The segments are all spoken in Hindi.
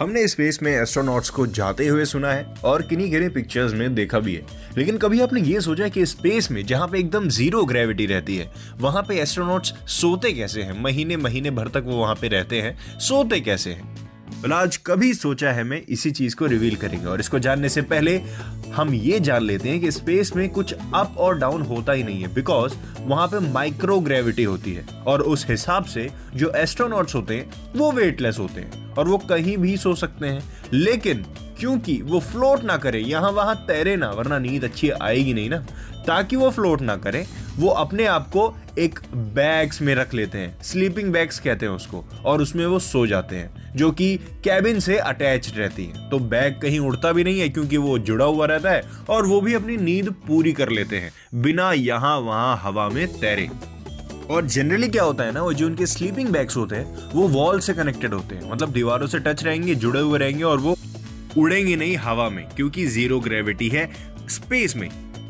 हमने स्पेस में एस्ट्रोनॉट्स को जाते हुए सुना है और किन्हीं गिने पिक्चर्स में देखा भी है। लेकिन कभी आपने ये सोचा कि स्पेस में, जहाँ पे एकदम ज़ीरो ग्रेविटी रहती है, वहाँ पे एस्ट्रोनॉट्स सोते कैसे हैं? महीने महीने भर तक वो वहाँ पे रहते हैं, सोते कैसे हैं? Well, आज कभी सोचा है मैं इसी चीज़ को रिवील करेंगे। और इसको जानने से पहले हम ये जान लेते हैं कि स्पेस में कुछ अप और डाउन होता ही नहीं है बिकॉज़ वहाँ पे माइक्रो ग्रेविटी होती है। और उस हिसाब से जो एस्ट्रोनॉट्स होते हैं वो वेटलेस होते हैं। और वो कहीं भी सो सकते हैं। लेकिन क्योंकि वो फ्लोट ना करे, यहाँ वहाँ तैरे ना, वरना नींद अच्छी आएगी नहीं ना। ताकि वो फ्लोट ना करे, वो अपने आप को एक बैग्स में रख लेते हैं स्लीपिंग बैग्स कहते हैं उसको, और उसमें वो सो जाते हैं, जो कि कैबिन से अटैच रहती है। तो बैग कहीं उड़ता भी नहीं है, क्योंकि वो जुड़ा हुआ रहता है, और वो भी अपनी नींद पूरी कर लेते हैं, बिना यहाँ वहाँ हवा में तैरे। और जनरली क्या होता है ना, वो जो उनके स्लीपिंग बैग्स होते हैं, वो वॉल से कनेक्टेड होते हैं मतलब दीवारों से टच रहेंगे, जुड़े हुए रहेंगे, और वो उड़ेंगे नहीं हवा में, क्योंकि ज़ीरो ग्रेविटी है स्पेस में।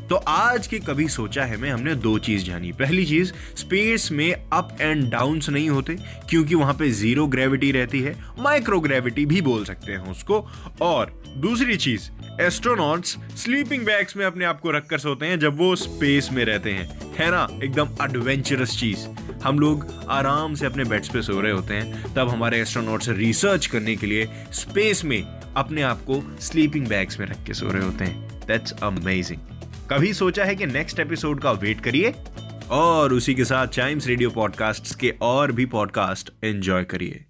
तो आज के कभी सोचा है मैं, हमने दो चीज़ जानी। पहली चीज़ स्पेस में अप एंड डाउन नहीं होते, क्योंकि वहाँ पे ज़ीरो ग्रेविटी रहती है माइक्रो ग्रेविटी भी बोल सकते हैं उसको। और दूसरी चीज़ एस्ट्रोनॉट्स स्लीपिंग बैग्स में अपने आप को रखकर सोते हैं जब वो स्पेस में रहते हैं। है ना? एकदम एडवेंचरस चीज़। हम लोग आराम से अपने बेड्स पे सो रहे होते हैं। तब हमारे एस्ट्रोनॉट्स रिसर्च करने के लिए स्पेस में अपने आप को स्लीपिंग बैग्स में रख के सो रहे होते हैं। दैट्स अमेजिंग कभी सोचा है कि नेक्स्ट एपिसोड का वेट करिए? और उसी के साथ चाइम्स रेडियो पॉडकास्ट के और भी पॉडकास्ट एंजॉय करिए।